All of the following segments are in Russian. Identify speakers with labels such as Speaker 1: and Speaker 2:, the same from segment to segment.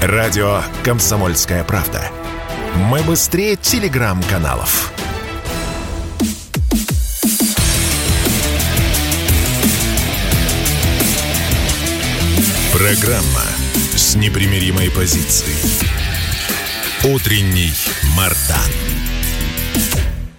Speaker 1: Радио «Комсомольская правда». Мы быстрее телеграм-каналов. Программа с непримиримой позицией. Утренний Мардан.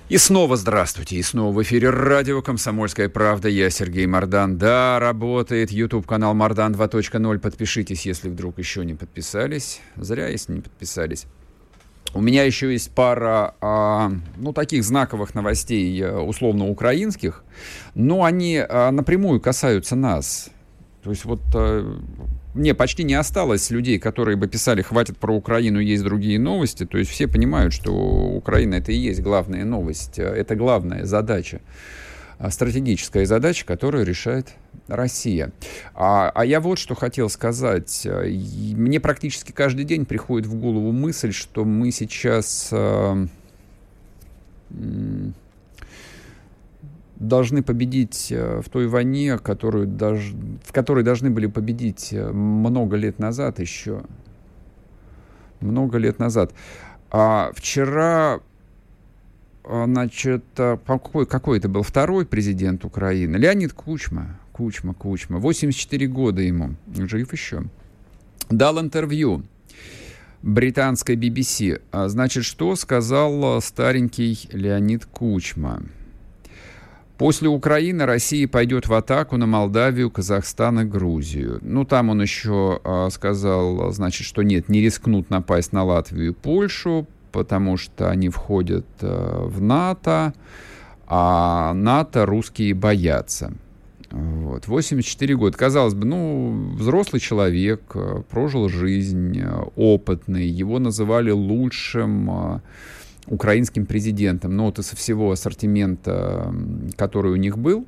Speaker 2: И снова здравствуйте. И снова в эфире радио «Комсомольская правда». Я Сергей Мардан. Да, работает YouTube-канал Мардан 2.0. Подпишитесь, если вдруг еще не подписались. Зря, если не подписались. У меня еще есть пара, а, ну, таких знаковых новостей, условно украинских, но они а, напрямую касаются нас. То есть вот а, не, почти не осталось людей, которые бы писали, хватит про Украину, есть другие новости. То есть все понимают, что Украина это и есть главная новость, это главная задача, а, стратегическая задача, которую решает Россия. А, а я вот что хотел сказать. Мне практически каждый день приходит в голову мысль, что мы сейчас... Э, должны победить э, в той войне, которую даже, в которой должны были победить э, много лет назад еще. Много лет назад. А вчера, э, значит, какой, какой это был? Второй президент Украины. Леонид Кучма. Кучма, Кучма. 84 года ему. Жив еще. Дал интервью британской BBC. А, значит, что сказал старенький Леонид Кучма? После Украины Россия пойдет в атаку на Молдавию, Казахстан и Грузию. Ну, там он еще э, сказал, значит, что нет, не рискнут напасть на Латвию и Польшу, потому что они входят э, в НАТО, а НАТО русские боятся. Вот. 84 года. Казалось бы, ну, взрослый человек, прожил жизнь, опытный. Его называли лучшим украинским президентом. Но вот из всего ассортимента, который у них был,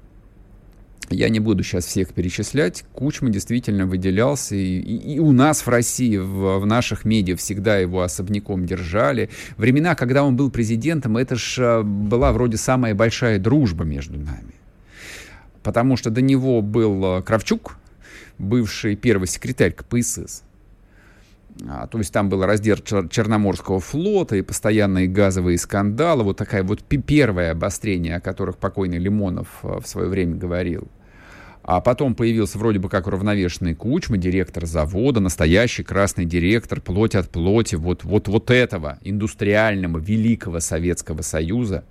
Speaker 2: я не буду сейчас всех перечислять. Кучма действительно выделялся. И, и, и у нас в России, в, в наших медиа всегда его особняком держали. Времена, когда он был президентом, это же а, была вроде самая большая дружба между нами. Потому что до него был а, Кравчук, бывший первый секретарь КПСС. А, то есть там был раздел Черноморского флота и постоянные газовые скандалы. Вот такая вот первое обострение, о которых покойный Лимонов а, в свое время говорил. А потом появился вроде бы как уравновешенный Кучма, директор завода, настоящий красный директор, плоть от плоти вот, вот, вот этого индустриального великого Советского Союза.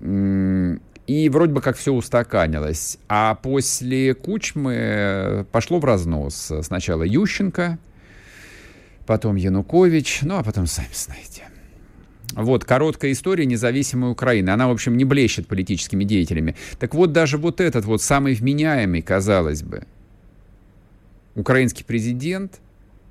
Speaker 2: И вроде бы как все устаканилось. А после Кучмы пошло в разнос. Сначала Ющенко, потом Янукович, ну а потом сами знаете. Вот, короткая история независимой Украины. Она, в общем, не блещет политическими деятелями. Так вот, даже вот этот вот самый вменяемый, казалось бы, украинский президент,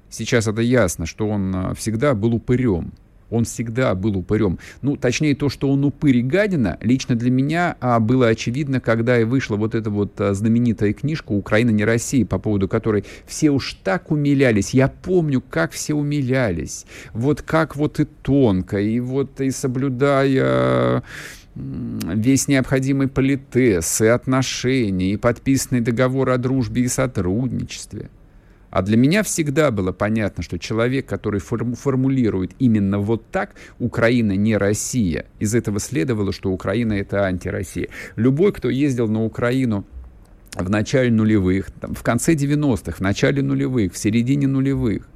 Speaker 2: сейчас это ясно, что он а, всегда был упырем. Он всегда был упырем. Ну, точнее, то, что он упырь и гадина, лично для меня а, было очевидно, когда и вышла вот эта вот а, знаменитая книжка «Украина не Россия», по поводу которой все уж так умилялись. Я помню, как все умилялись. Вот как вот и тонко, и вот и соблюдая весь необходимый политез и отношения, и подписанный договор о дружбе и сотрудничестве – а для меня всегда было понятно, что человек, который форму формулирует именно вот так, Украина не Россия. Из этого следовало, что Украина это антироссия. Любой, кто ездил на Украину в начале нулевых, там, в конце 90-х, в начале нулевых, в середине нулевых,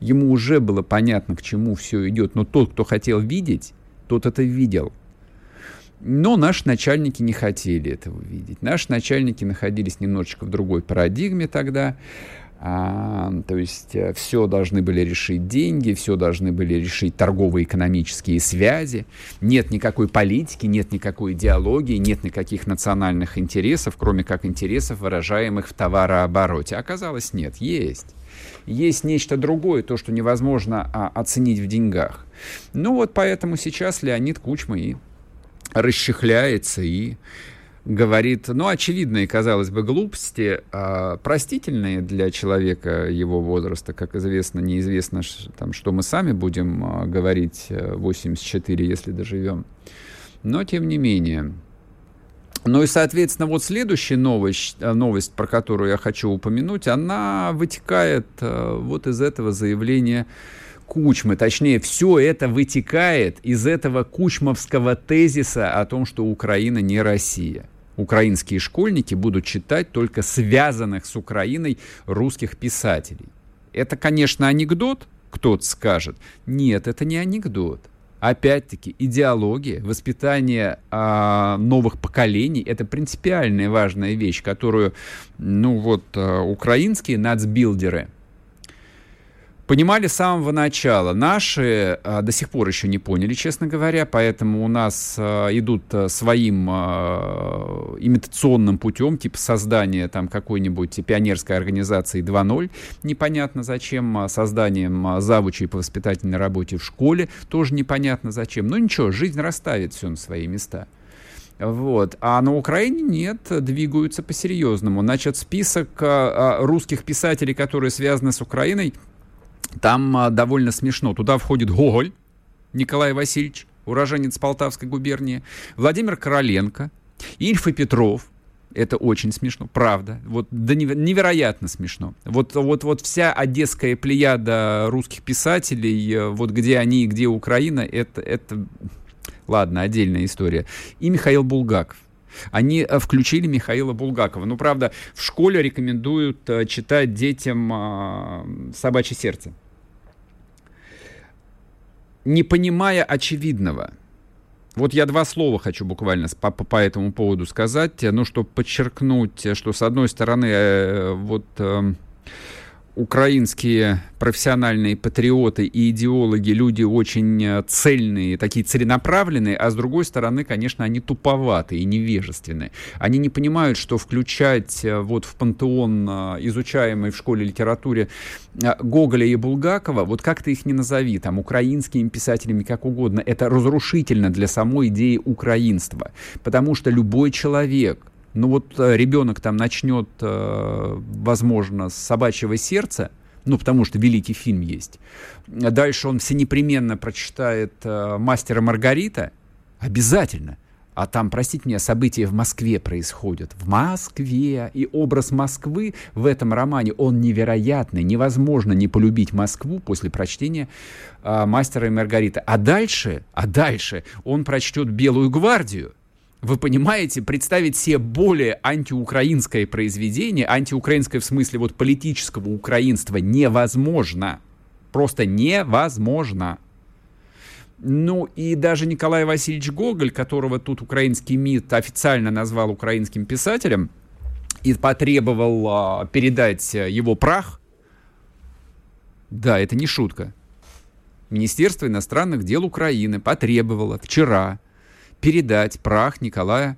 Speaker 2: ему уже было понятно, к чему все идет. Но тот, кто хотел видеть, тот это видел. Но наши начальники не хотели этого видеть. Наши начальники находились немножечко в другой парадигме тогда. А, то есть э, все должны были решить деньги, все должны были решить торгово-экономические связи. Нет никакой политики, нет никакой идеологии, нет никаких национальных интересов, кроме как интересов, выражаемых в товарообороте. Оказалось, нет, есть. Есть нечто другое, то, что невозможно а, оценить в деньгах. Ну вот поэтому сейчас Леонид Кучма и расчехляется и говорит, ну, очевидные, казалось бы, глупости, а простительные для человека его возраста, как известно, неизвестно, там, что мы сами будем а, говорить 84, э, если доживем. Но, тем не менее, Ну и, соответственно, вот следующая новость, э, новость, про которую я хочу упомянуть, она вытекает э, вот из этого заявления Кучмы. Точнее, все это вытекает из этого кучмовского тезиса о том, что Украина не Россия. Украинские школьники будут читать только связанных с Украиной русских писателей. Это, конечно, анекдот, кто-то скажет. Нет, это не анекдот. Опять-таки, идеология, воспитание а, новых поколений – это принципиальная важная вещь, которую, ну вот, а, украинские нацбилдеры – понимали с самого начала. Наши а, до сих пор еще не поняли, честно говоря, поэтому у нас а, идут а, своим имитационным путем, типа создания там какой-нибудь пионерской организации 2.0, непонятно зачем, созданием завучей по воспитательной работе в школе, тоже непонятно зачем. Но ничего, жизнь расставит все на свои места. Вот. А на Украине нет, двигаются по-серьезному. Значит, список русских писателей, которые связаны с Украиной, там а, довольно смешно. Туда входит Гоголь Николай Васильевич, уроженец Полтавской губернии, Владимир Короленко, Ильф и Петров, это очень смешно, правда. Вот да невероятно смешно. Вот, вот, вот вся одесская плеяда русских писателей, э, вот где они, где Украина, это, это, ладно, отдельная история. И Михаил Булгаков. Они э, включили Михаила Булгакова. Ну, правда, в школе рекомендуют э, читать детям э, «Собачье сердце». Не понимая очевидного, вот я два слова хочу буквально по, по, этому поводу сказать, ну, чтобы подчеркнуть, что, с одной стороны, вот украинские профессиональные патриоты и идеологи, люди очень э, цельные, такие целенаправленные, а с другой стороны, конечно, они туповатые и невежественные. Они не понимают, что включать э, вот в пантеон, э, изучаемый в школе литературе, Гоголя и Булгакова, вот как ты их не назови, там, украинскими писателями, как угодно, это разрушительно для самой идеи украинства. Потому что любой человек, ну вот э, ребенок там начнет, э, возможно, с собачьего сердца, ну, потому что великий фильм есть. Дальше он все непременно прочитает э, «Мастера Маргарита», обязательно. А там, простите меня, события в Москве происходят. В Москве. И образ Москвы в этом романе, он невероятный. Невозможно не полюбить Москву после прочтения э, «Мастера и Маргарита». А дальше, а дальше он прочтет «Белую гвардию», вы понимаете, представить себе более антиукраинское произведение, антиукраинское в смысле вот политического украинства, невозможно. Просто невозможно. Ну и даже Николай Васильевич Гоголь, которого тут украинский МИД официально назвал украинским писателем и потребовал а, передать его прах, да, это не шутка. Министерство иностранных дел Украины потребовало вчера передать прах Николая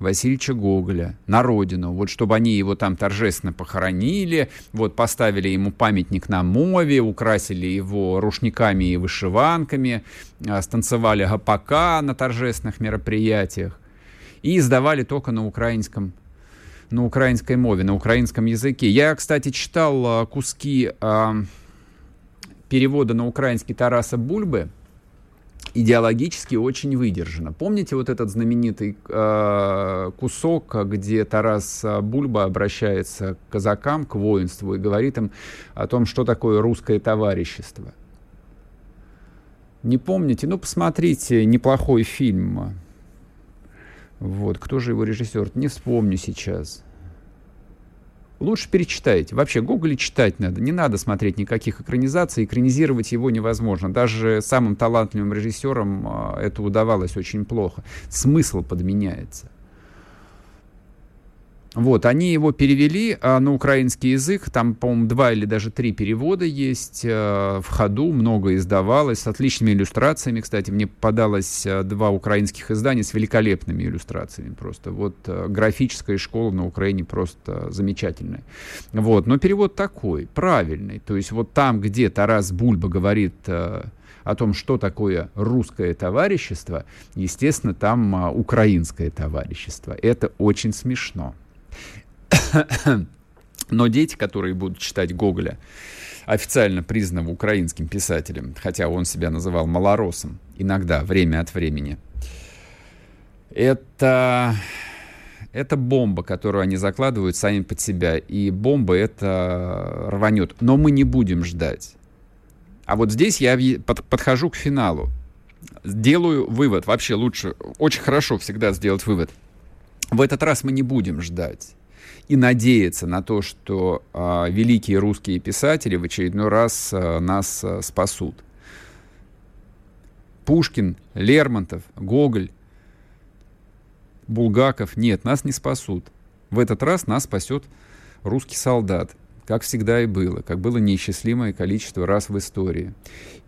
Speaker 2: Васильевича Гоголя на родину, вот чтобы они его там торжественно похоронили, вот поставили ему памятник на мове, украсили его рушниками и вышиванками, а, станцевали гопака на торжественных мероприятиях и издавали только на украинском на украинской мове, на украинском языке. Я, кстати, читал а, куски э, перевода на украинский Тараса Бульбы, идеологически очень выдержано. Помните вот этот знаменитый э, кусок, где Тарас Бульба обращается к казакам, к воинству и говорит им о том, что такое русское товарищество? Не помните? Ну, посмотрите, неплохой фильм. Вот, кто же его режиссер? Не вспомню сейчас. Лучше перечитайте. Вообще, Гоголя читать надо. Не надо смотреть никаких экранизаций. Экранизировать его невозможно. Даже самым талантливым режиссерам а, это удавалось очень плохо. Смысл подменяется. Вот, они его перевели а, на украинский язык, там, по-моему, два или даже три перевода есть а, в ходу, много издавалось, с отличными иллюстрациями, кстати, мне попадалось а, два украинских издания с великолепными иллюстрациями просто, вот, а, графическая школа на Украине просто замечательная, вот, но перевод такой, правильный, то есть вот там, где Тарас Бульба говорит... А, о том, что такое русское товарищество, естественно, там а, украинское товарищество. Это очень смешно. Но дети, которые будут читать Гоголя, официально признанного украинским писателем, хотя он себя называл малоросом, иногда, время от времени, это это бомба, которую они закладывают сами под себя. И бомба это рванет. Но мы не будем ждать. А вот здесь я подхожу к финалу. Делаю вывод. Вообще лучше, очень хорошо всегда сделать вывод. В этот раз мы не будем ждать и надеяться на то, что э, великие русские писатели в очередной раз э, нас э, спасут. Пушкин, Лермонтов, Гоголь, Булгаков. Нет, нас не спасут. В этот раз нас спасет русский солдат, как всегда и было, как было неисчислимое количество раз в истории.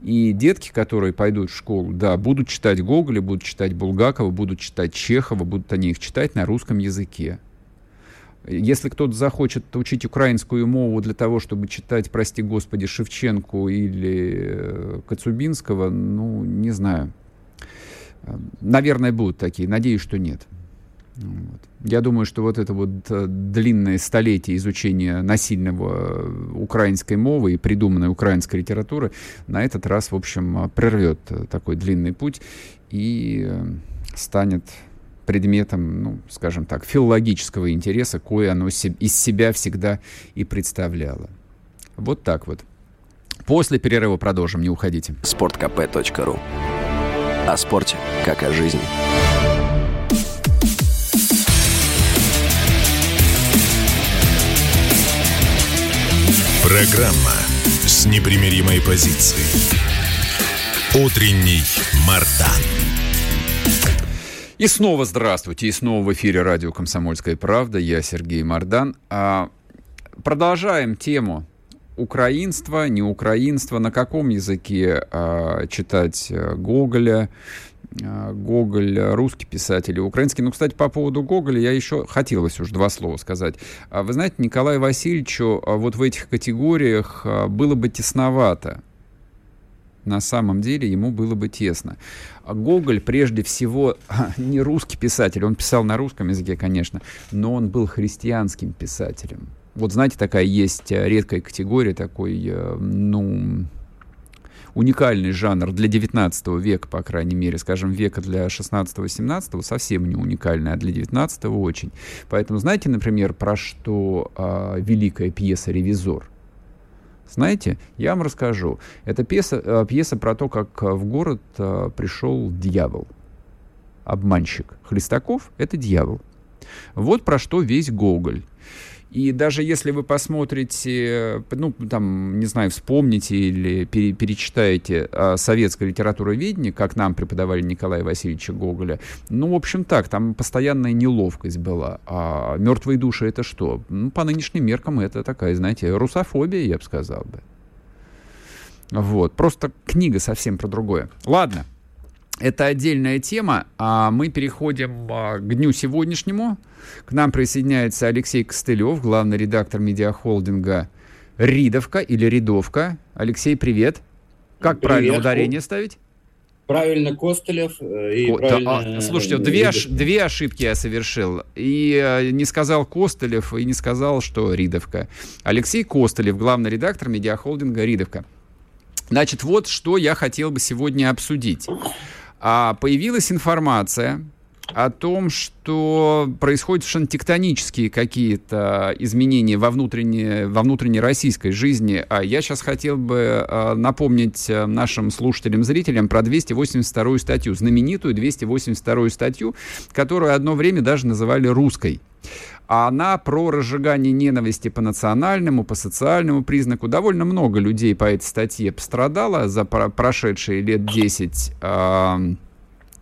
Speaker 2: И детки, которые пойдут в школу, да, будут читать Гоголя, будут читать Булгакова, будут читать Чехова, будут они их читать на русском языке. Если кто-то захочет учить украинскую мову для того, чтобы читать, прости господи, Шевченку или э, Коцубинского, ну, не знаю. Наверное, будут такие. Надеюсь, что нет. Вот. Я думаю, что вот это вот э, длинное столетие изучения насильного э, украинской мовы и придуманной украинской литературы на этот раз, в общем, прервет такой длинный путь и станет предметом, ну, скажем так, филологического интереса, кое оно из себя всегда и представляло. Вот так вот. После перерыва продолжим, не уходите.
Speaker 3: sportkp.ru О спорте, как о жизни.
Speaker 1: Программа с непримиримой позицией. Утренний Мардан.
Speaker 2: И снова здравствуйте, и снова в эфире радио «Комсомольская правда». Я Сергей Мордан. А, продолжаем тему украинства, не украинства, на каком языке а, читать э, Гоголя, Гоголь, русский писатель и украинский. Ну, кстати, по поводу Гоголя я еще хотелось уж два слова сказать. А, вы знаете, Николаю Васильевичу а, вот в этих категориях было бы тесновато на самом деле ему было бы тесно. Гоголь прежде всего не русский писатель, он писал на русском языке, конечно, но он был христианским писателем. Вот знаете, такая есть э, редкая категория, такой, э, ну, уникальный жанр для 19 века, по крайней мере, скажем, века для 16-17 совсем не уникальный, а для 19 очень. Поэтому знаете, например, про что э, великая пьеса «Ревизор»? Знаете, я вам расскажу. Это пьеса, э, пьеса про то, как в город э, пришел дьявол, обманщик. Хлестаков — это дьявол. Вот про что весь Гоголь. И даже если вы посмотрите, ну, там, не знаю, вспомните или пере, перечитаете а, советское литературоведение, как нам преподавали Николая Васильевича Гоголя, ну, в общем, так, там постоянная неловкость была. А «Мертвые души» — это что? Ну, по нынешним меркам это такая, знаете, русофобия, я бы сказал бы. Вот, просто книга совсем про другое. Ладно, это отдельная тема, а мы переходим а, к дню сегодняшнему. К нам присоединяется Алексей Костылев, главный редактор медиахолдинга «Ридовка» или «Ридовка». Алексей, привет. Как привет. правильно ударение ставить?
Speaker 4: Правильно Костылев э, и Ко- правильно...
Speaker 2: А, слушайте, две, ош- две ошибки я совершил. И э, не сказал Костылев, и не сказал, что Ридовка. Алексей Костылев, главный редактор медиахолдинга «Ридовка». Значит, вот что я хотел бы сегодня обсудить. А, появилась информация о том, что происходят совершенно тектонические какие-то изменения во внутренней, во внутренней российской жизни. А я сейчас хотел бы а, напомнить э, нашим слушателям, зрителям про 282 статью, знаменитую 282 статью, которую одно время даже называли русской а она про разжигание ненависти по национальному, по социальному признаку. Довольно много людей по этой статье пострадало за прошедшие лет 10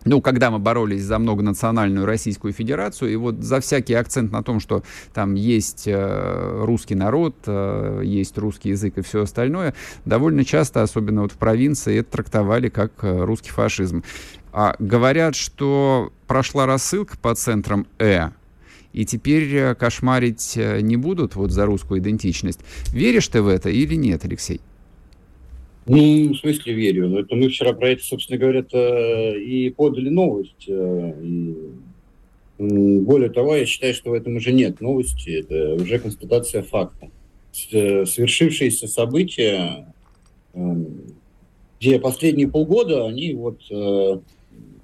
Speaker 2: ну, когда мы боролись за многонациональную Российскую Федерацию, и вот за всякий акцент на том, что там есть э, русский народ, э, есть русский язык и все остальное, довольно часто, особенно вот в провинции, это трактовали как э, русский фашизм. А говорят, что прошла рассылка по центрам «Э», и теперь э, кошмарить э, не будут вот за русскую идентичность. Веришь ты в это или нет, Алексей?
Speaker 4: Ну, в смысле верю. Но это мы вчера про это, собственно говоря, и подали новость. Э, и более того, я считаю, что в этом уже нет новости, это уже констатация факта. Свершившиеся события, где последние полгода, они вот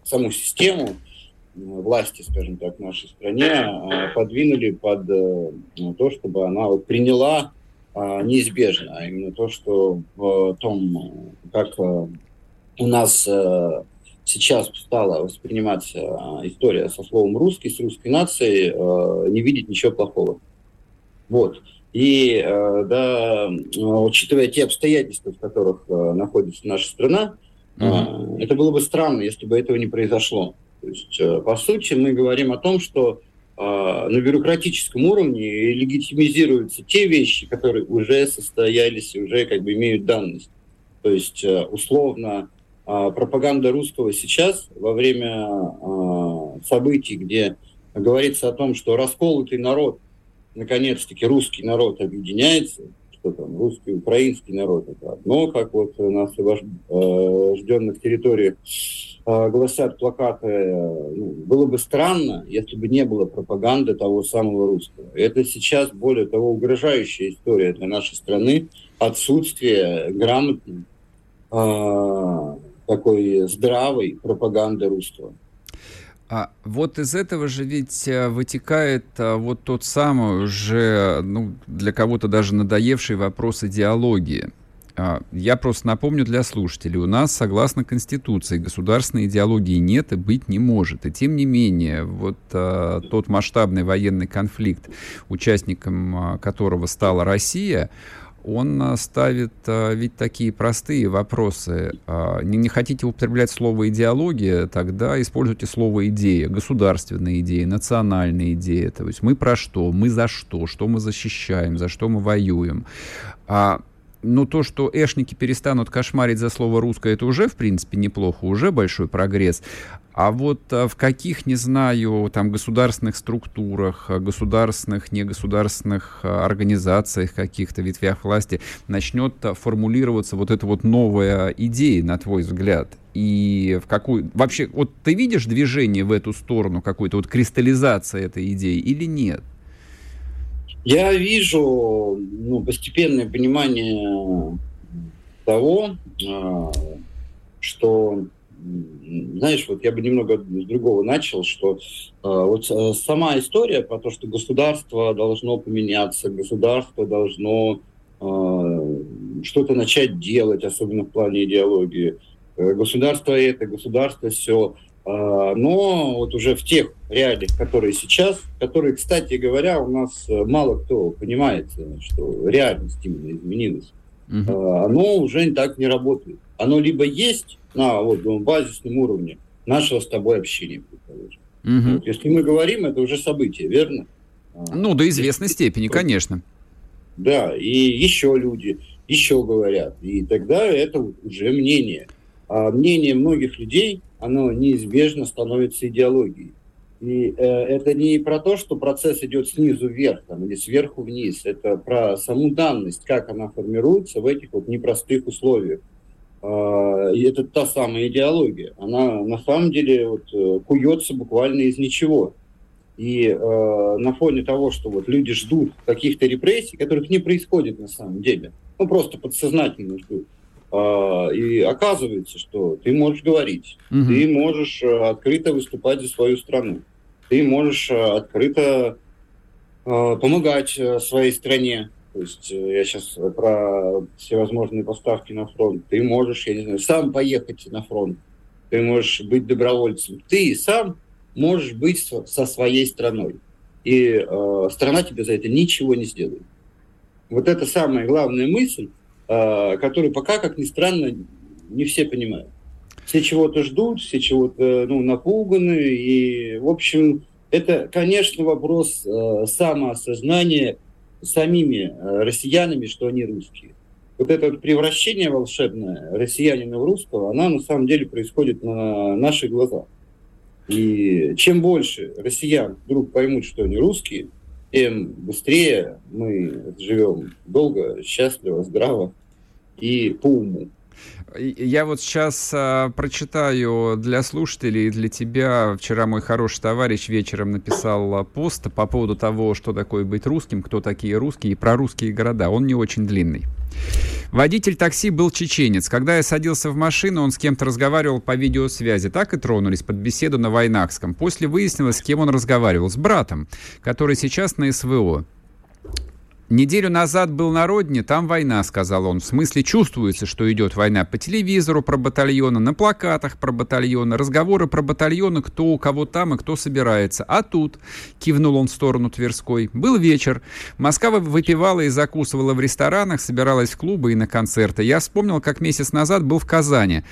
Speaker 4: саму систему власти, скажем так, в нашей стране а, подвинули под то, чтобы она вот приняла неизбежно, а именно то, что в том, как у нас сейчас стала восприниматься история со словом «русский», с русской нацией, не видеть ничего плохого. Вот. И да, учитывая те обстоятельства, в которых находится наша страна, Uh-huh. Это было бы странно, если бы этого не произошло. То есть, э, по сути, мы говорим о том, что а, на бюрократическом уровне легитимизируются те вещи, которые уже состоялись и уже как бы имеют данность. То есть, э, условно, пропаганда русского сейчас во время событий, где говорится о том, что расколотый народ, наконец-таки русский народ объединяется, что там русский, украинский народ это одно, как вот на освобожденных территориях э, гласят плакаты. Ну, было бы странно, если бы не было пропаганды того самого русского. Это сейчас, более того, угрожающая история для нашей страны, отсутствие грамотной, э, такой здравой пропаганды русского.
Speaker 2: А вот из этого же ведь э, вытекает а, вот тот самый уже, ну, для кого-то даже надоевший вопрос идеологии. А, я просто напомню для слушателей, у нас, согласно Конституции, государственной идеологии нет и быть не может. И тем не менее, вот а, тот масштабный военный конфликт, участником которого стала Россия, он а, ставит а, ведь такие простые вопросы. А, не, не хотите употреблять слово идеология, тогда используйте слово идея, государственная идея, национальная идея. То есть мы про что, мы за что, что мы защищаем, за что мы воюем. Ну, то, что эшники перестанут кошмарить за слово русское, это уже, в принципе, неплохо, уже большой прогресс. А вот а, в каких, не знаю, там государственных структурах, а, государственных, негосударственных а, организациях, каких-то ветвях власти начнет формулироваться вот эта вот новая идея, на твой взгляд? И в какую... Вообще, вот ты видишь движение в эту сторону, какой-то вот кристаллизация этой идеи или нет?
Speaker 4: Я вижу ну, постепенное понимание того, что знаешь, вот я бы немного с другого начал, что э, вот э, сама история про то, что государство должно поменяться, государство должно э, что-то начать делать, особенно в плане идеологии. Э, государство это, государство все. Э, но вот уже в тех реалиях, которые сейчас, которые, кстати говоря, у нас мало кто понимает, что реальность именно изменилась, угу. э, оно уже так не работает. Оно либо есть на вот, базисном уровне нашего с тобой общения, предположим. Угу. Вот, если мы говорим, это уже событие, верно?
Speaker 2: А, ну, до известной степени, конечно.
Speaker 4: Да, и еще люди еще говорят. И тогда это уже мнение. А мнение многих людей, оно неизбежно становится идеологией. И э, это не про то, что процесс идет снизу вверх там, или сверху вниз. Это про саму данность, как она формируется в этих вот непростых условиях. А, и это та самая идеология. Она на самом деле вот, э, куется буквально из ничего. И э, на фоне того, что вот люди ждут каких-то репрессий, которых не происходит на самом деле, ну просто подсознательно ждут, э, и оказывается, что ты можешь говорить, угу. ты можешь э, открыто выступать за свою страну, ты можешь э, открыто э, помогать своей стране, то есть я сейчас про всевозможные поставки на фронт. Ты можешь, я не знаю, сам поехать на фронт. Ты можешь быть добровольцем. Ты сам можешь быть со своей страной. И э, страна тебе за это ничего не сделает. Вот это самая главная мысль, э, которую пока, как ни странно, не все понимают. Все чего-то ждут, все чего-то ну, напуганы. И, в общем, это, конечно, вопрос э, самоосознания самими э, россиянами, что они русские. Вот это вот превращение волшебное россиянина в русского, она на самом деле происходит на наших глазах. И чем больше россиян вдруг поймут, что они русские, тем быстрее мы живем долго, счастливо, здраво и по уму.
Speaker 2: Я вот сейчас а, прочитаю для слушателей и для тебя. Вчера мой хороший товарищ вечером написал а, пост по поводу того, что такое быть русским, кто такие русские и про русские города. Он не очень длинный. Водитель такси был чеченец. Когда я садился в машину, он с кем-то разговаривал по видеосвязи. Так и тронулись под беседу на Войнахском. После выяснилось, с кем он разговаривал. С братом, который сейчас на СВО. Неделю назад был на родине, там война, сказал он. В смысле чувствуется, что идет война по телевизору про батальоны, на плакатах про батальоны, разговоры про батальоны, кто у кого там и кто собирается. А тут, кивнул он в сторону Тверской, был вечер. Москва выпивала и закусывала в ресторанах, собиралась в клубы и на концерты. Я вспомнил, как месяц назад был в Казани.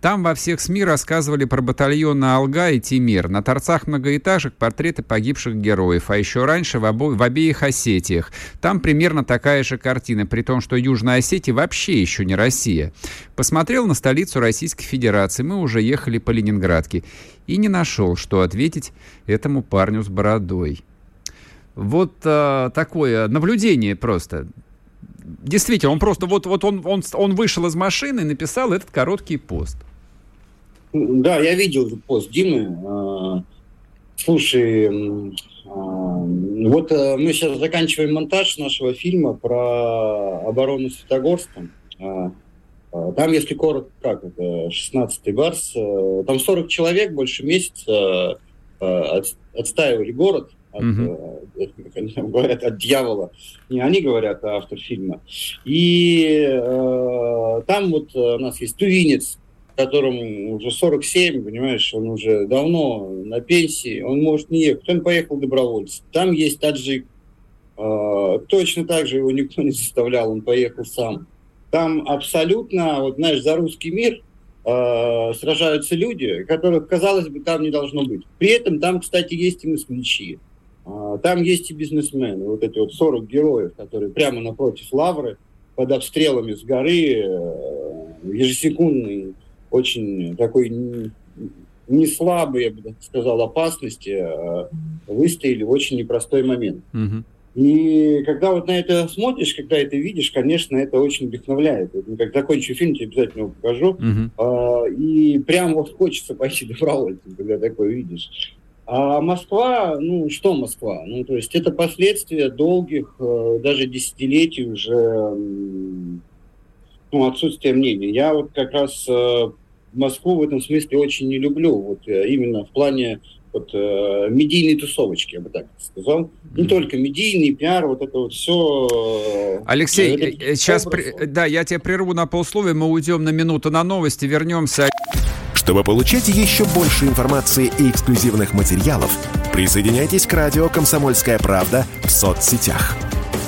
Speaker 2: Там во всех СМИ рассказывали про батальоны Алга и Тимир. На торцах многоэтажек портреты погибших героев, а еще раньше в, обо... в обеих Осетиях. Там примерно такая же картина, при том, что Южная Осетия вообще еще не Россия. Посмотрел на столицу Российской Федерации, мы уже ехали по Ленинградке, и не нашел, что ответить этому парню с бородой. Вот а, такое наблюдение просто. Действительно, он просто вот, вот он, он, он вышел из машины и написал этот короткий пост.
Speaker 4: Да, я видел пост Димы. А, слушай, вот э, мы сейчас заканчиваем монтаж нашего фильма про оборону Светогорска. А, там, если коротко, как это, 16-й Барс, э, там 40 человек больше месяца э, отстаивали город от, mm-hmm. говорят, от дьявола. Не они говорят, а автор фильма. И э, там вот у нас есть тувинец, которому уже 47, понимаешь, он уже давно на пенсии, он может не ехать, он поехал добровольцем. Там есть таджик, э, точно так же его никто не заставлял, он поехал сам. Там абсолютно, вот знаешь, за русский мир э, сражаются люди, которых, казалось бы, там не должно быть. При этом там, кстати, есть и москвичи. Э, там есть и бизнесмены, вот эти вот 40 героев, которые прямо напротив Лавры, под обстрелами с горы, э, ежесекундный очень такой не слабый, я бы сказал, опасности а выстояли в очень непростой момент. Угу. И когда вот на это смотришь, когда это видишь, конечно, это очень вдохновляет. Вот, когда закончу фильм, тебе обязательно его покажу. Uh-huh. А, и прям вот хочется пойти добровольцем, когда такое видишь. А Москва, ну что Москва? Ну то есть это последствия долгих, э, даже десятилетий уже ну, отсутствия мнения. Я вот как раз э, Москву в этом смысле очень не люблю. Вот э, именно в плане вот, э, медийной тусовочки, я бы так сказал. Не только медийный, пиар, вот это вот все.
Speaker 2: Э, Алексей, э, сейчас, при, да, я тебя прерву на полсловия, мы уйдем на минуту на новости, вернемся.
Speaker 1: Чтобы получать еще больше информации и эксклюзивных материалов, присоединяйтесь к радио «Комсомольская правда» в соцсетях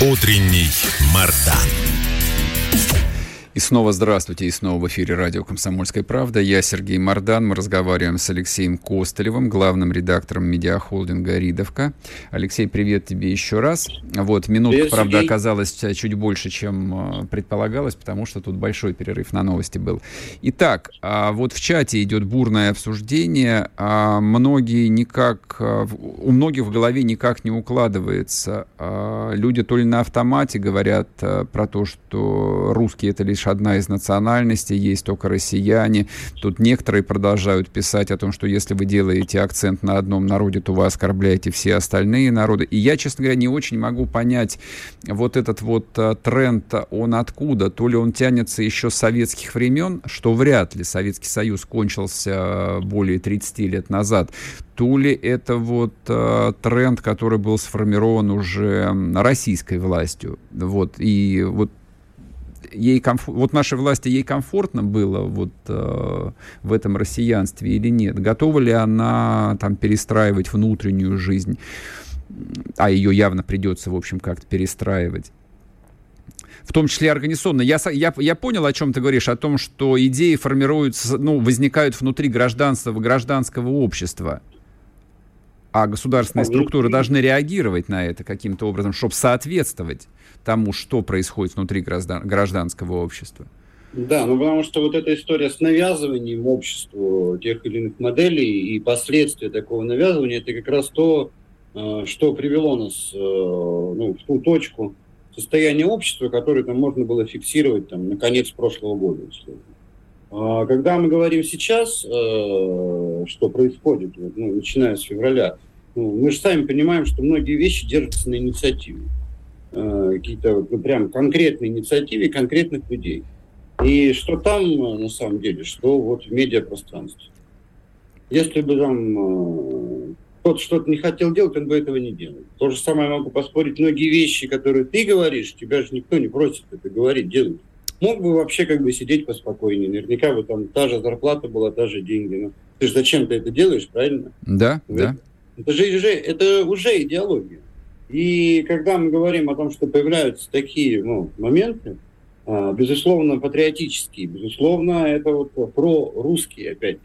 Speaker 1: Утренний Мардан.
Speaker 2: И снова здравствуйте, и снова в эфире радио «Комсомольская правда». Я Сергей Мордан. Мы разговариваем с Алексеем Костылевым, главным редактором медиахолдинга «Ридовка». Алексей, привет тебе еще раз. Вот, минутка, привет, правда, Сергей. оказалась чуть больше, чем э, предполагалось, потому что тут большой перерыв на новости был. Итак, а вот в чате идет бурное обсуждение. А многие никак, э, у многих в голове никак не укладывается. А люди то ли на автомате говорят э, про то, что русские — это лишь одна из национальностей, есть только россияне. Тут некоторые продолжают писать о том, что если вы делаете акцент на одном народе, то вы оскорбляете все остальные народы. И я, честно говоря, не очень могу понять вот этот вот а, тренд, он откуда? То ли он тянется еще с советских времен, что вряд ли Советский Союз кончился а, более 30 лет назад, то ли это вот э, тренд, который был сформирован уже российской властью. Вот, и вот ей комф... вот нашей власти ей комфортно было вот э, в этом россиянстве или нет? Готова ли она там перестраивать внутреннюю жизнь? А ее явно придется, в общем, как-то перестраивать в том числе организационно. Я, я, я понял, о чем ты говоришь, о том, что идеи формируются, ну, возникают внутри гражданского, гражданского общества. А государственные структуры должны реагировать на это каким-то образом, чтобы соответствовать тому, что происходит внутри граждан, гражданского общества.
Speaker 4: Да, ну потому что вот эта история с навязыванием обществу тех или иных моделей и последствия такого навязывания, это как раз то, э, что привело нас э, ну, в ту точку состояния общества, которое там можно было фиксировать там, на конец прошлого года. А когда мы говорим сейчас, э, что происходит, ну, начиная с февраля, ну, мы же сами понимаем, что многие вещи держатся на инициативе. Какие-то ну, прям конкретные инициативе конкретных людей. И что там, э, на самом деле, что вот в медиапространстве. Если бы там э, кто-то что-то не хотел делать, он бы этого не делал. То же самое могу поспорить. Многие вещи, которые ты говоришь, тебя же никто не просит это говорить, делать. Мог бы вообще как бы сидеть поспокойнее. Наверняка бы там та же зарплата была, та же деньги. Но ты же зачем ты это делаешь, правильно?
Speaker 2: Да, это, да.
Speaker 4: Это же уже, это уже идеология. И когда мы говорим о том, что появляются такие ну, моменты, а, безусловно, патриотические, безусловно, это вот про русские опять.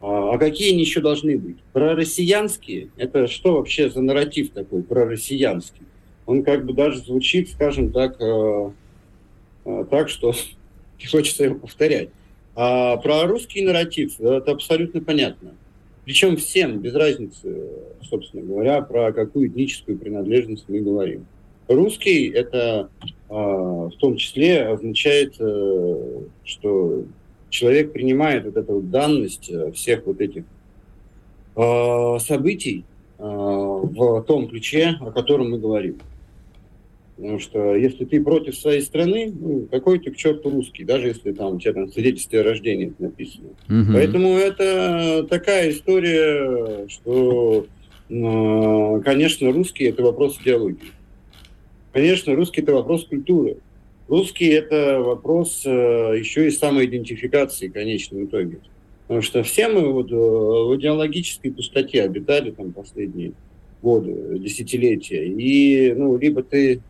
Speaker 4: А, а какие они еще должны быть? Пророссиянские? Это что вообще за нарратив такой, пророссиянский? Он как бы даже звучит, скажем так, э, так, что не хочется его повторять. А про русский нарратив это абсолютно понятно. Причем всем, без разницы, собственно говоря, про какую этническую принадлежность мы говорим. Русский это а, в том числе означает, э, что человек принимает вот эту данность э, всех вот этих событий в том ключе, о котором мы говорим. Потому что если ты против своей страны, ну, какой ты к черту русский, даже если там у тебя там свидетельстве о рождении написано. Угу. Поэтому это такая история, что, конечно, русский это вопрос идеологии. Конечно, русский – это вопрос культуры. Русский – это вопрос э, еще и самоидентификации в конечном итоге. Потому что все мы вот, э, в идеологической пустоте обитали там последние годы, десятилетия. И ну, либо ты э,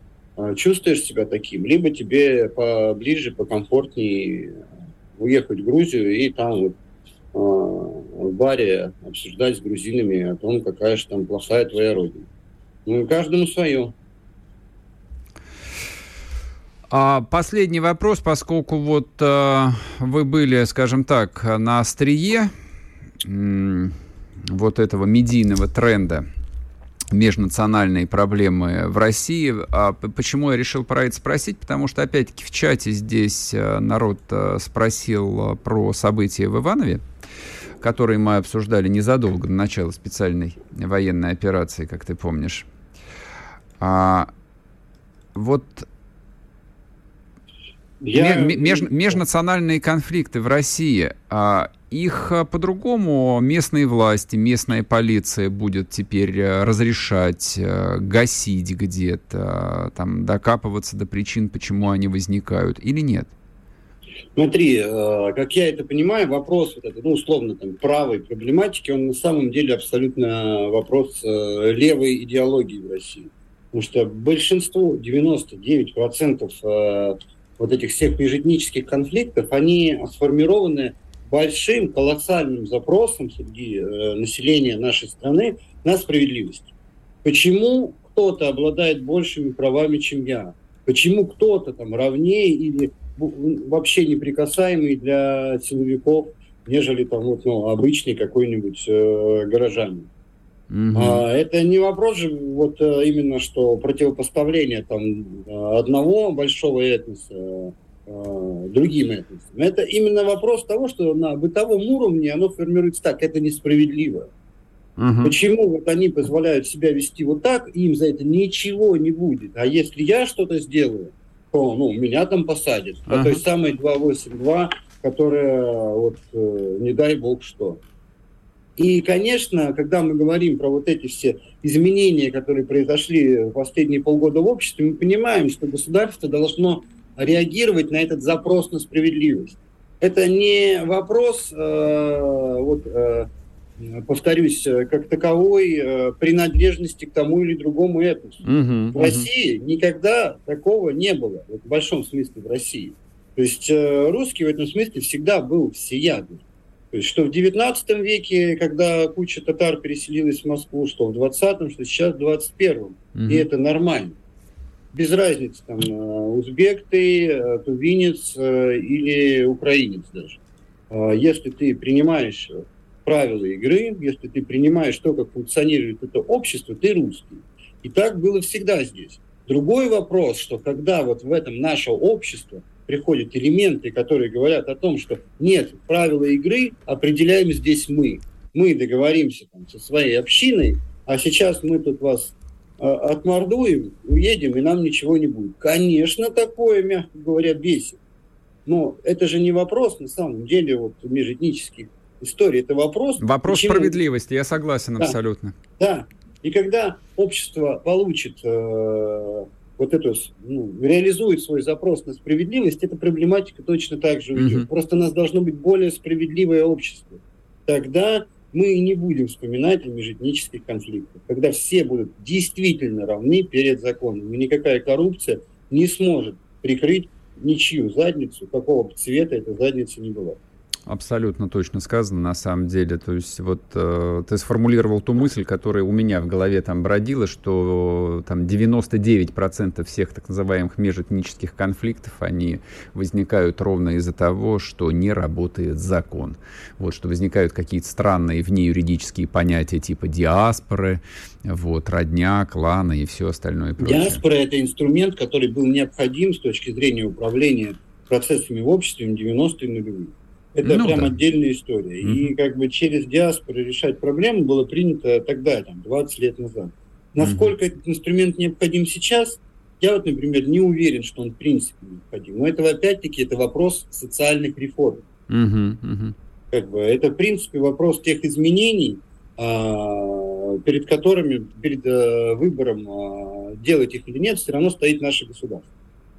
Speaker 4: чувствуешь себя таким, либо тебе поближе, покомфортнее уехать в Грузию и там вот, в баре обсуждать с грузинами о том, какая же там плохая твоя родина. Ну, каждому свое.
Speaker 2: А последний вопрос, поскольку вот э, вы были, скажем так, на острие э, вот этого медийного тренда межнациональные проблемы в России. А почему я решил про это спросить? Потому что, опять-таки, в чате здесь э, народ э, спросил про события в Иванове, которые мы обсуждали незадолго до начала специальной военной операции, как ты помнишь. А, вот я... Меж, межнациональные конфликты в России, а, их а, по-другому местные власти, местная полиция будет теперь э, разрешать, э, гасить где-то, там, докапываться до причин, почему они возникают, или нет?
Speaker 4: Смотри, э, как я это понимаю, вопрос вот это, ну, условно, там, правой проблематики, он на самом деле абсолютно вопрос левой идеологии в России. Потому что большинство, 99% вот этих всех межэтнических конфликтов, они сформированы большим, колоссальным запросом среди э, населения нашей страны на справедливость. Почему кто-то обладает большими правами, чем я? Почему кто-то там равнее или вообще неприкасаемый для силовиков, нежели там вот, ну, обычный какой-нибудь э, горожанин? Угу. А, это не вопрос же вот э, именно что противопоставление там одного большого этноса другим этносам. Это именно вопрос того, что на бытовом уровне оно формируется так. Это несправедливо. Угу. Почему вот они позволяют себя вести вот так, им за это ничего не будет. А если я что-то сделаю, то ну, меня там посадят. По той самой 282, которая вот э, не дай бог что. И, конечно, когда мы говорим про вот эти все изменения, которые произошли в последние полгода в обществе, мы понимаем, что государство должно реагировать на этот запрос на справедливость. Это не вопрос, э, вот, э, повторюсь, как таковой э, принадлежности к тому или другому этносу. Угу, в России угу. никогда такого не было, вот в большом смысле в России. То есть э, русский в этом смысле всегда был всеядный. То есть, что в 19 веке, когда куча татар переселилась в Москву, что в 20-м, что сейчас в 21-м. Угу. И это нормально. Без разницы, там, э, узбек ты, э, тувинец э, или украинец даже. Если ты принимаешь правила игры, если ты принимаешь то, как функционирует это общество, ты русский. И так было всегда здесь. Другой вопрос, что когда вот в этом наше общество приходят элементы, которые говорят о том, что нет, правила игры определяем здесь мы. Мы договоримся там, со своей общиной, а сейчас мы тут вас отмордуем, уедем, и нам ничего не будет. Конечно, такое, мягко говоря, бесит. Но это же не вопрос, на самом деле, вот межэтнических историй. Это вопрос...
Speaker 2: Вопрос почему... справедливости, я согласен да, абсолютно.
Speaker 4: Да. И когда общество получит э, вот эту, ну, реализует свой запрос на справедливость, эта проблематика точно так же уйдет. Угу. Просто у нас должно быть более справедливое общество. Тогда мы не будем вспоминать о межэтнических конфликтах, когда все будут действительно равны перед законом, и никакая коррупция не сможет прикрыть ничью задницу, какого бы цвета эта задница ни была.
Speaker 2: Абсолютно точно сказано, на самом деле. То есть вот э, ты сформулировал ту мысль, которая у меня в голове там бродила, что там 99% всех так называемых межэтнических конфликтов, они возникают ровно из-за того, что не работает закон. Вот, что возникают какие-то странные внеюридические понятия типа диаспоры, вот, родня, кланы и все остальное
Speaker 4: прочее. Диаспора – это инструмент, который был необходим с точки зрения управления процессами в обществе в 90-е нулевые. Это ну, прям да. отдельная история. Mm-hmm. И как бы через диаспору решать проблему было принято тогда, там, 20 лет назад. Насколько mm-hmm. этот инструмент необходим сейчас, я вот, например, не уверен, что он в принципе необходим. Но это опять-таки это вопрос социальных реформ. Mm-hmm. Mm-hmm. Как бы, это в принципе вопрос тех изменений, а, перед которыми, перед а, выбором а, делать их или нет, все равно стоит наше государство.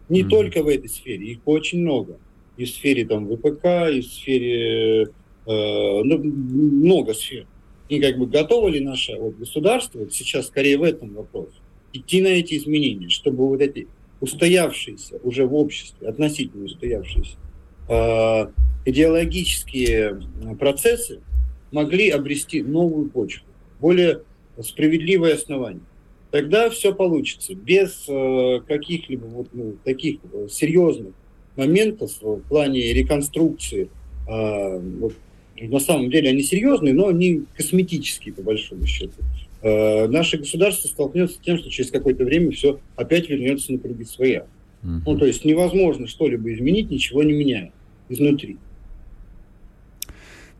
Speaker 4: Не mm-hmm. только в этой сфере, их очень много и в сфере там, ВПК, и в сфере, э, ну, много сфер. И как бы готово ли наше вот, государство, вот сейчас скорее в этом вопрос, идти на эти изменения, чтобы вот эти устоявшиеся уже в обществе, относительно устоявшиеся э, идеологические процессы могли обрести новую почву, более справедливое основание. Тогда все получится без э, каких-либо вот, ну, таких э, серьезных моментов в плане реконструкции. А, вот, на самом деле они серьезные, но они косметические, по большому счету. А, наше государство столкнется с тем, что через какое-то время все опять вернется на круги своя. uh Ну, то есть невозможно что-либо изменить, ничего не меняя изнутри.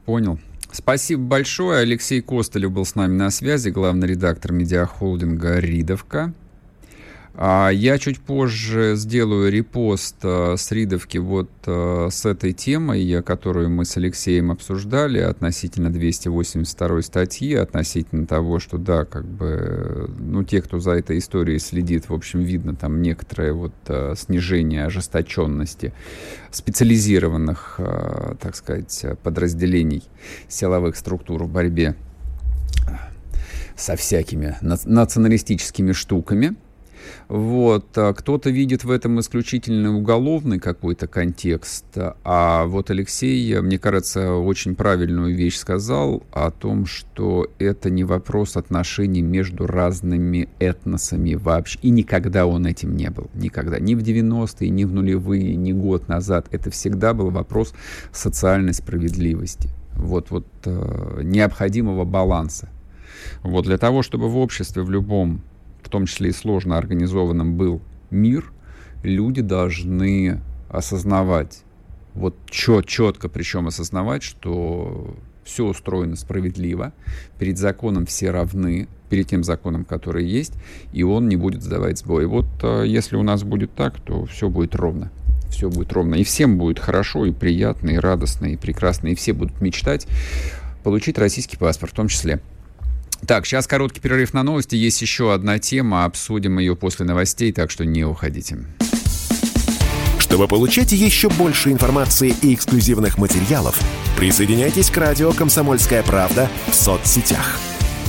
Speaker 2: Понял. Спасибо большое. Алексей Костылев был с нами на связи, главный редактор медиахолдинга «Ридовка». А я чуть позже сделаю репост э, с Ридовки вот э, с этой темой, которую мы с Алексеем обсуждали относительно 282 статьи, относительно того, что да, как бы, ну, те, кто за этой историей следит, в общем, видно там некоторое вот э, снижение ожесточенности специализированных, так сказать, подразделений силовых структур в борьбе со всякими националистическими штуками – вот. А кто-то видит в этом исключительно уголовный какой-то контекст, а вот Алексей, мне кажется, очень правильную вещь сказал о том, что это не вопрос отношений между разными этносами вообще. И никогда он этим не был. Никогда. Ни в 90-е, ни в нулевые, ни год назад. Это всегда был вопрос социальной справедливости. Вот, вот э, необходимого баланса. Вот для того, чтобы в обществе в любом в том числе и сложно организованным был мир, люди должны осознавать, вот чет, четко причем осознавать, что все устроено справедливо, перед законом все равны, перед тем законом, который есть, и он не будет сдавать сбой. Вот э, если у нас будет так, то все будет ровно. Все будет ровно. И всем будет хорошо, и приятно, и радостно, и прекрасно. И все будут мечтать получить российский паспорт в том числе. Так, сейчас короткий перерыв на новости. Есть еще одна тема. Обсудим ее после новостей, так что не уходите.
Speaker 1: Чтобы получать еще больше информации и эксклюзивных материалов, присоединяйтесь к радио «Комсомольская правда» в соцсетях –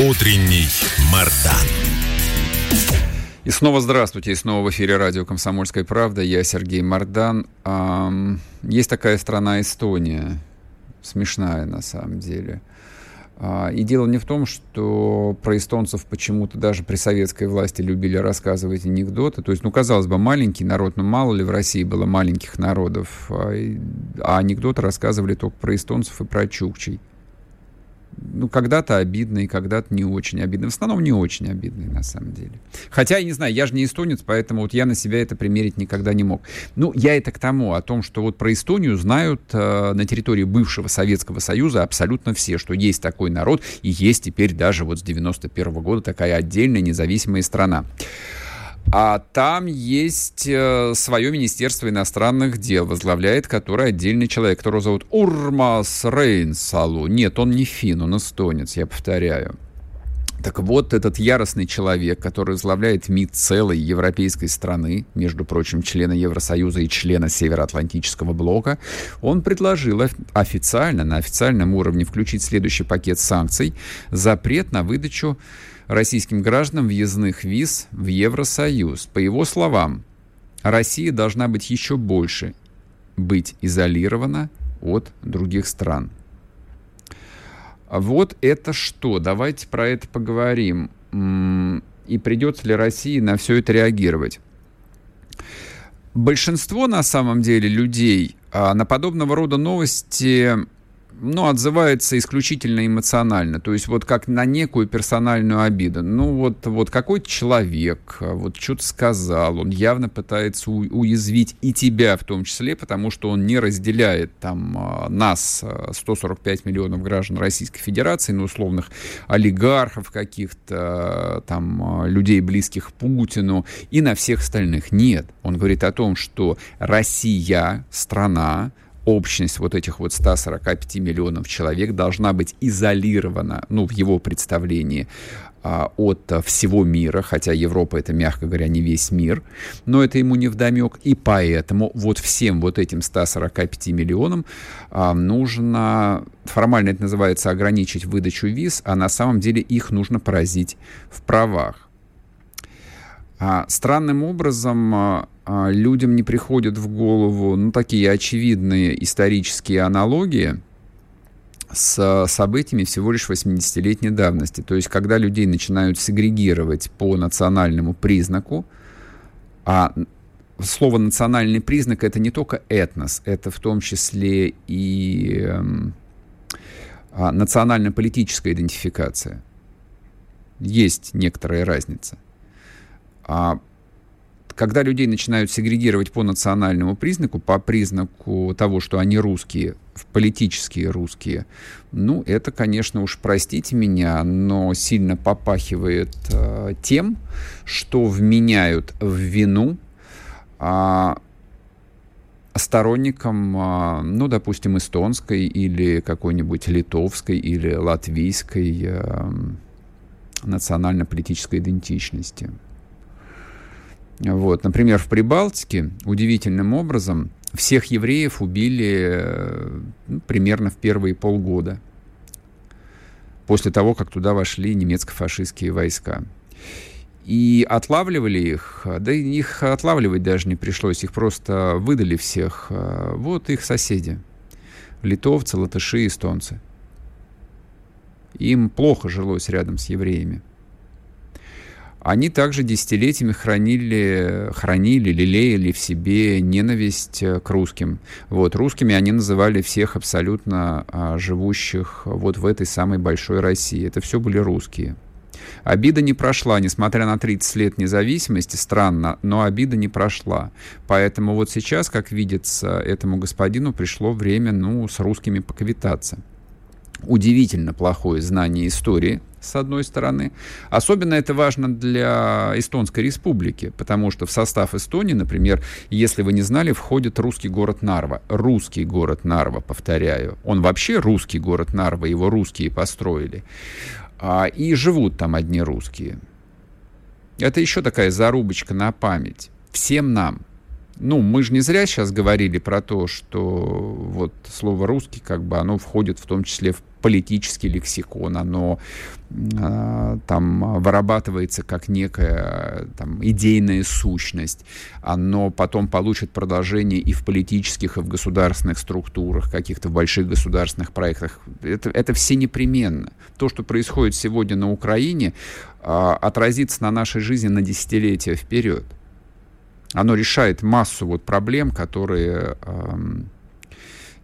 Speaker 1: Утренний Мардан.
Speaker 2: И снова здравствуйте, и снова в эфире радио «Комсомольская правда». Я Сергей Мардан. Есть такая страна Эстония, смешная на самом деле. А, и дело не в том, что про эстонцев почему-то даже при советской власти любили рассказывать анекдоты. То есть, ну, казалось бы, маленький народ, но мало ли в России было маленьких народов. А, а анекдоты рассказывали только про эстонцев и про чукчей ну, когда-то обидный, когда-то не очень обидный. В основном не очень обидный, на самом деле. Хотя, я не знаю, я же не эстонец, поэтому вот я на себя это примерить никогда не мог. Ну, я это к тому, о том, что вот про Эстонию знают э, на территории бывшего Советского Союза абсолютно все, что есть такой народ, и есть теперь даже вот с 91 -го года такая отдельная независимая страна. А там есть э, свое Министерство иностранных дел, возглавляет которое отдельный человек, которого зовут Урмас Рейнсалу. Нет, он не фин, он эстонец, я повторяю. Так вот, этот яростный человек, который возглавляет МИД целой европейской страны, между прочим, члена Евросоюза и члена Североатлантического блока, он предложил официально, на официальном уровне включить следующий пакет санкций, запрет на выдачу российским гражданам въездных виз в Евросоюз. По его словам, Россия должна быть еще больше быть изолирована от других стран. Вот это что? Давайте про это поговорим. И придется ли России на все это реагировать? Большинство, на самом деле, людей а, на подобного рода новости ну, отзывается исключительно эмоционально, то есть вот как на некую персональную обиду. Ну, вот, вот какой-то человек вот что-то сказал, он явно пытается уязвить и тебя в том числе, потому что он не разделяет там а, нас, 145 а, миллионов граждан Российской Федерации, ну, условных олигархов каких-то, там, а, людей, близких Путину, и на всех остальных. Нет. Он говорит о том, что Россия, страна, общность вот этих вот 145 миллионов человек должна быть изолирована, ну, в его представлении, а, от всего мира, хотя Европа это, мягко говоря, не весь мир, но это ему не вдомек, и поэтому вот всем вот этим 145 миллионам а, нужно, формально это называется ограничить выдачу виз, а на самом деле их нужно поразить в правах. А, странным образом а, а, людям не приходят в голову ну, такие очевидные исторические аналогии с событиями всего лишь 80-летней давности. То есть, когда людей начинают сегрегировать по национальному признаку, а слово национальный признак это не только этнос, это в том числе и эм, национально-политическая идентификация. Есть некоторая разница. А когда людей начинают сегрегировать по национальному признаку, по признаку того, что они русские, политические русские, ну, это, конечно, уж простите меня, но сильно попахивает э, тем, что вменяют в вину э, сторонникам, э, ну, допустим, эстонской или какой-нибудь литовской или латвийской э, национально-политической идентичности. Вот, например, в Прибалтике удивительным образом всех евреев убили ну, примерно в первые полгода после того, как туда вошли немецко-фашистские войска. И отлавливали их, да их отлавливать даже не пришлось, их просто выдали всех. Вот их соседи, литовцы, латыши, эстонцы. Им плохо жилось рядом с евреями они также десятилетиями хранили, хранили, лелеяли в себе ненависть э, к русским. Вот, русскими они называли всех абсолютно а, живущих вот в этой самой большой России. Это все были русские. Обида не прошла, несмотря на 30 лет независимости, странно, но обида не прошла. Поэтому вот сейчас, как видится, этому господину пришло время, ну, с русскими поквитаться удивительно плохое знание истории, с одной стороны. Особенно это важно для Эстонской республики, потому что в состав Эстонии, например, если вы не знали, входит русский город Нарва. Русский город Нарва, повторяю. Он вообще русский город Нарва, его русские построили. А, и живут там одни русские. Это еще такая зарубочка на память. Всем нам, ну, мы же не зря сейчас говорили про то, что вот слово «русский», как бы, оно входит в том числе в политический лексикон, оно э, там вырабатывается как некая там, идейная сущность, оно потом получит продолжение и в политических, и в государственных структурах, каких-то больших государственных проектах. Это, это все непременно. То, что происходит сегодня на Украине, э, отразится на нашей жизни на десятилетия вперед. Оно решает массу вот проблем, которые э,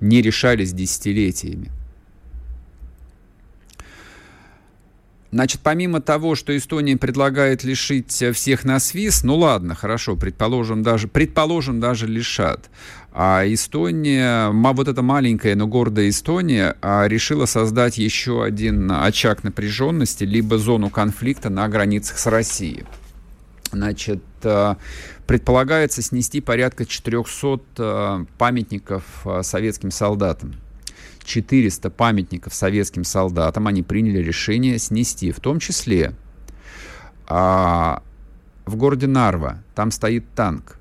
Speaker 2: не решались десятилетиями. Значит, помимо того, что Эстония предлагает лишить всех на свист, ну ладно, хорошо, предположим, даже, предположим, даже лишат. А Эстония, вот эта маленькая, но гордая Эстония, а, решила создать еще один очаг напряженности, либо зону конфликта на границах с Россией. Значит, предполагается снести порядка 400 э, памятников э, советским солдатам. 400 памятников советским солдатам они приняли решение снести, в том числе а, в городе Нарва. Там стоит танк.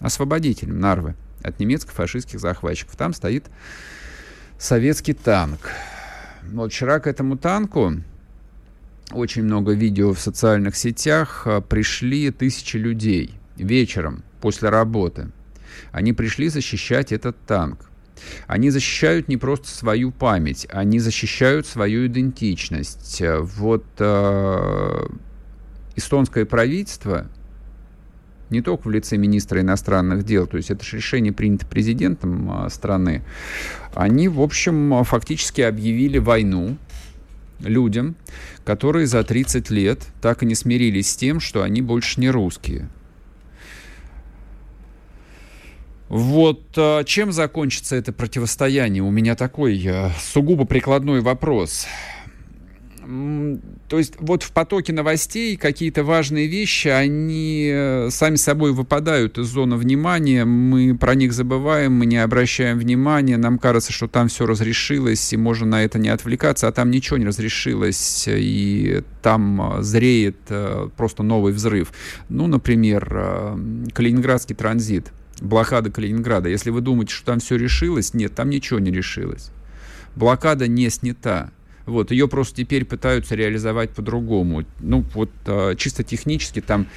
Speaker 2: Освободителем Нарвы от немецко-фашистских захватчиков. Там стоит советский танк. Вот вчера к этому танку очень много видео в социальных сетях, а, пришли тысячи людей вечером после работы. Они пришли защищать этот танк. Они защищают не просто свою память, они защищают свою идентичность. Вот э, эстонское правительство, не только в лице министра иностранных дел, то есть это же решение принято президентом э, страны, они, в общем, фактически объявили войну людям, которые за 30 лет так и не смирились с тем, что они больше не русские. Вот а, чем закончится это противостояние? У меня такой а, сугубо прикладной вопрос. То есть вот в потоке новостей какие-то важные вещи, они э, сами собой выпадают из зоны внимания, мы про них забываем, мы не обращаем внимания, нам кажется, что там все разрешилось, и можно на это не отвлекаться, а там ничего не разрешилось, и там зреет э, просто новый взрыв. Ну, например, э, Калининградский транзит, блокада Калининграда. Если вы думаете, что там все решилось, нет, там ничего не решилось. Блокада не снята. Вот, ее просто теперь пытаются реализовать по-другому. Ну, вот а, чисто технически там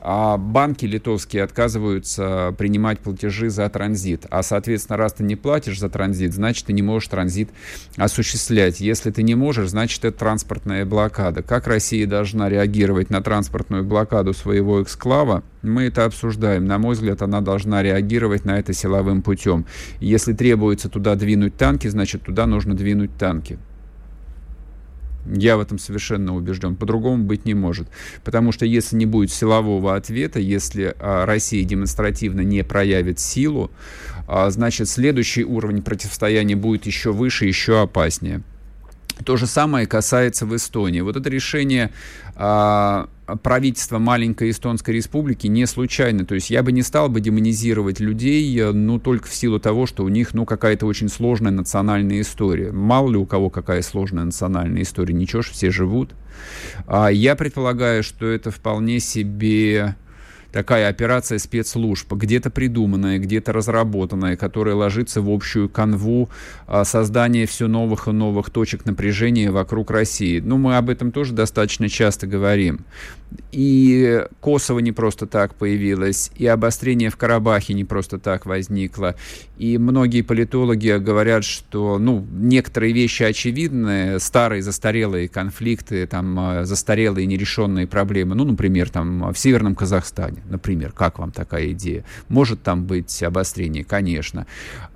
Speaker 2: а, банки литовские отказываются принимать платежи за транзит. А, соответственно, раз ты не платишь за транзит, значит, ты не можешь транзит осуществлять. Если ты не можешь, значит, это транспортная блокада. Как Россия должна реагировать на транспортную блокаду своего эксклава, мы это обсуждаем. На мой взгляд, она должна реагировать на это силовым путем. Если требуется туда двинуть танки, значит, туда нужно двинуть танки. Я в этом совершенно убежден. По-другому быть не может. Потому что если не будет силового ответа, если а, Россия демонстративно не проявит силу, а, значит следующий уровень противостояния будет еще выше, еще опаснее. То же самое касается в Эстонии. Вот это решение а, правительства маленькой эстонской республики не случайно. То есть я бы не стал бы демонизировать людей, э, ну, только в силу того, что у них, ну, какая-то очень сложная национальная история. Мало ли у кого какая сложная национальная история, ничего ж, все живут. А я предполагаю, что это вполне себе такая операция спецслужб, где-то придуманная, где-то разработанная, которая ложится в общую канву а, создания все новых и новых точек напряжения вокруг России. Ну, мы об этом тоже достаточно часто говорим. И Косово не просто так появилось, и обострение в Карабахе не просто так возникло. И многие политологи говорят, что ну, некоторые вещи очевидны, старые застарелые конфликты, там, а, застарелые нерешенные проблемы, ну, например, там, в Северном Казахстане например. Как вам такая идея? Может там быть обострение? Конечно.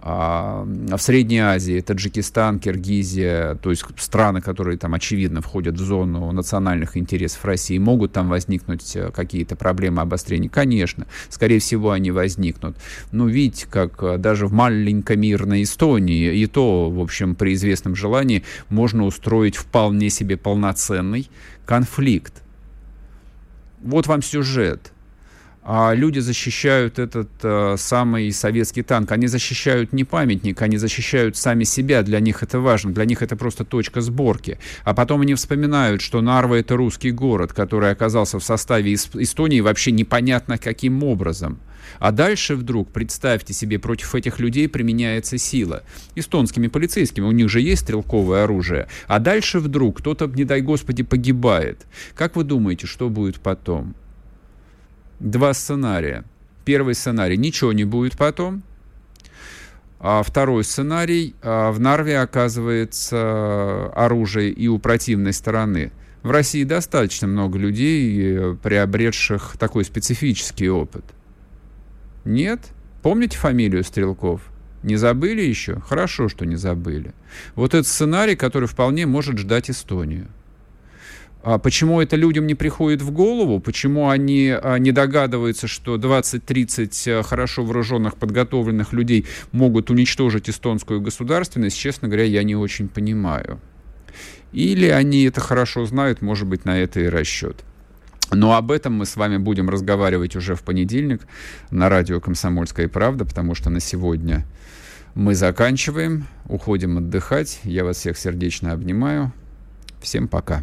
Speaker 2: А в Средней Азии, Таджикистан, Киргизия, то есть страны, которые там очевидно входят в зону национальных интересов России, могут там возникнуть э, какие-то проблемы обострения? Конечно. Скорее всего, они возникнут. Но видите, как э, даже в маленькой мирной Эстонии, и то, в общем, при известном желании, можно устроить вполне себе полноценный конфликт. Вот вам сюжет а люди защищают этот э, самый советский танк. Они защищают не памятник, они защищают сами себя. Для них это важно. Для них это просто точка сборки. А потом они вспоминают, что Нарва это русский город, который оказался в составе Эстонии вообще непонятно каким образом. А дальше вдруг, представьте себе, против этих людей применяется сила. Эстонскими полицейскими, у них же есть стрелковое оружие. А дальше вдруг кто-то, не дай господи, погибает. Как вы думаете, что будет потом? Два сценария. Первый сценарий – ничего не будет потом. А второй сценарий а, – в Нарве оказывается оружие и у противной стороны. В России достаточно много людей, э, приобретших такой специфический опыт. Нет? Помните фамилию Стрелков? Не забыли еще? Хорошо, что не забыли. Вот этот сценарий, который вполне может ждать Эстонию. А почему это людям не приходит в голову? Почему они а, не догадываются, что 20-30 а, хорошо вооруженных, подготовленных людей могут уничтожить эстонскую государственность? Честно говоря, я не очень понимаю. Или они это хорошо знают, может быть, на это и расчет. Но об этом мы с вами будем разговаривать уже в понедельник на радио «Комсомольская правда», потому что на сегодня мы заканчиваем, уходим отдыхать. Я вас всех сердечно обнимаю. Всем пока.